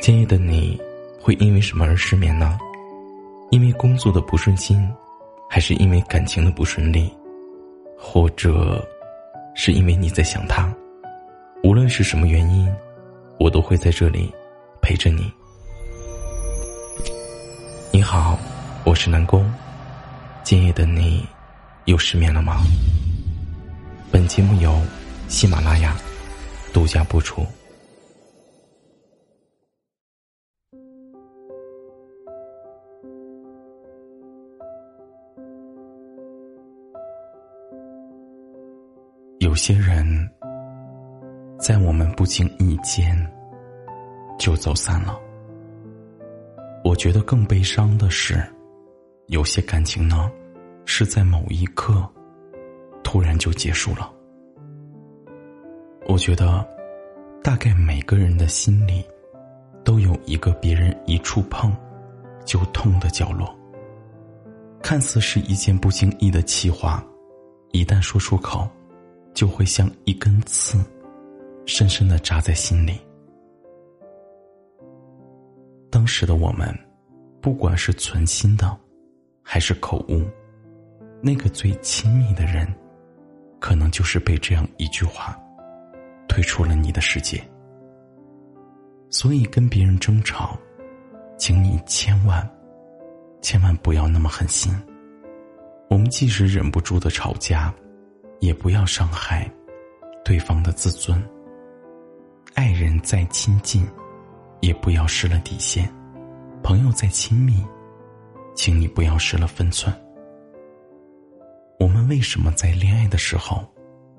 今夜的你，会因为什么而失眠呢？因为工作的不顺心，还是因为感情的不顺利，或者，是因为你在想他？无论是什么原因，我都会在这里陪着你。你好，我是南宫。今夜的你，又失眠了吗？本节目由喜马拉雅独家播出。有些人，在我们不经意间就走散了。我觉得更悲伤的是，有些感情呢，是在某一刻突然就结束了。我觉得，大概每个人的心里都有一个别人一触碰就痛的角落。看似是一件不经意的气话，一旦说出口。就会像一根刺，深深的扎在心里。当时的我们，不管是存心的，还是口误，那个最亲密的人，可能就是被这样一句话，退出了你的世界。所以跟别人争吵，请你千万，千万不要那么狠心。我们即使忍不住的吵架。也不要伤害对方的自尊。爱人再亲近，也不要失了底线；朋友再亲密，请你不要失了分寸。我们为什么在恋爱的时候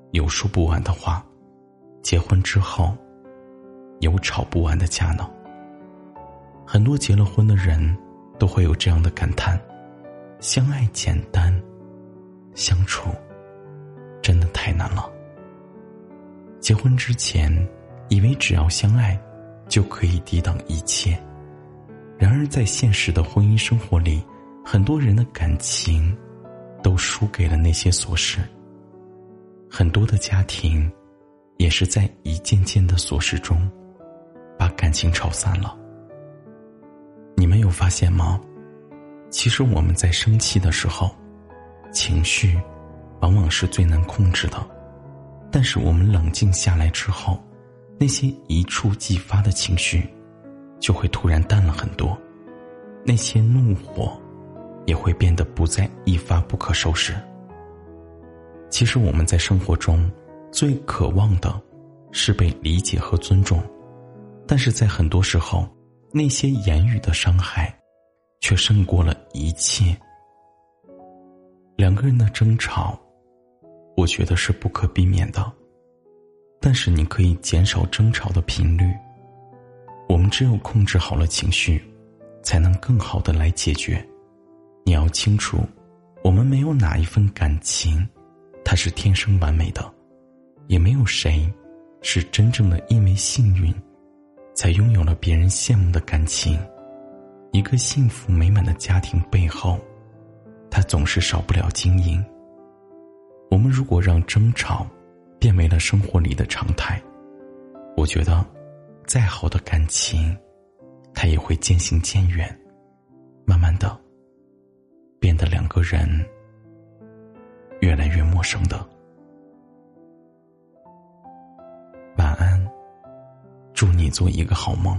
有说不完的话，结婚之后有吵不完的架呢？很多结了婚的人都会有这样的感叹：相爱简单，相处。真的太难了。结婚之前，以为只要相爱，就可以抵挡一切。然而，在现实的婚姻生活里，很多人的感情都输给了那些琐事。很多的家庭，也是在一件件的琐事中，把感情吵散了。你们有发现吗？其实我们在生气的时候，情绪。往往是最难控制的，但是我们冷静下来之后，那些一触即发的情绪，就会突然淡了很多，那些怒火，也会变得不再一发不可收拾。其实我们在生活中，最渴望的，是被理解和尊重，但是在很多时候，那些言语的伤害，却胜过了一切。两个人的争吵。我觉得是不可避免的，但是你可以减少争吵的频率。我们只有控制好了情绪，才能更好的来解决。你要清楚，我们没有哪一份感情，它是天生完美的，也没有谁，是真正的因为幸运，才拥有了别人羡慕的感情。一个幸福美满的家庭背后，它总是少不了经营。我们如果让争吵变为了生活里的常态，我觉得，再好的感情，它也会渐行渐远，慢慢的变得两个人越来越陌生的。做一个好梦。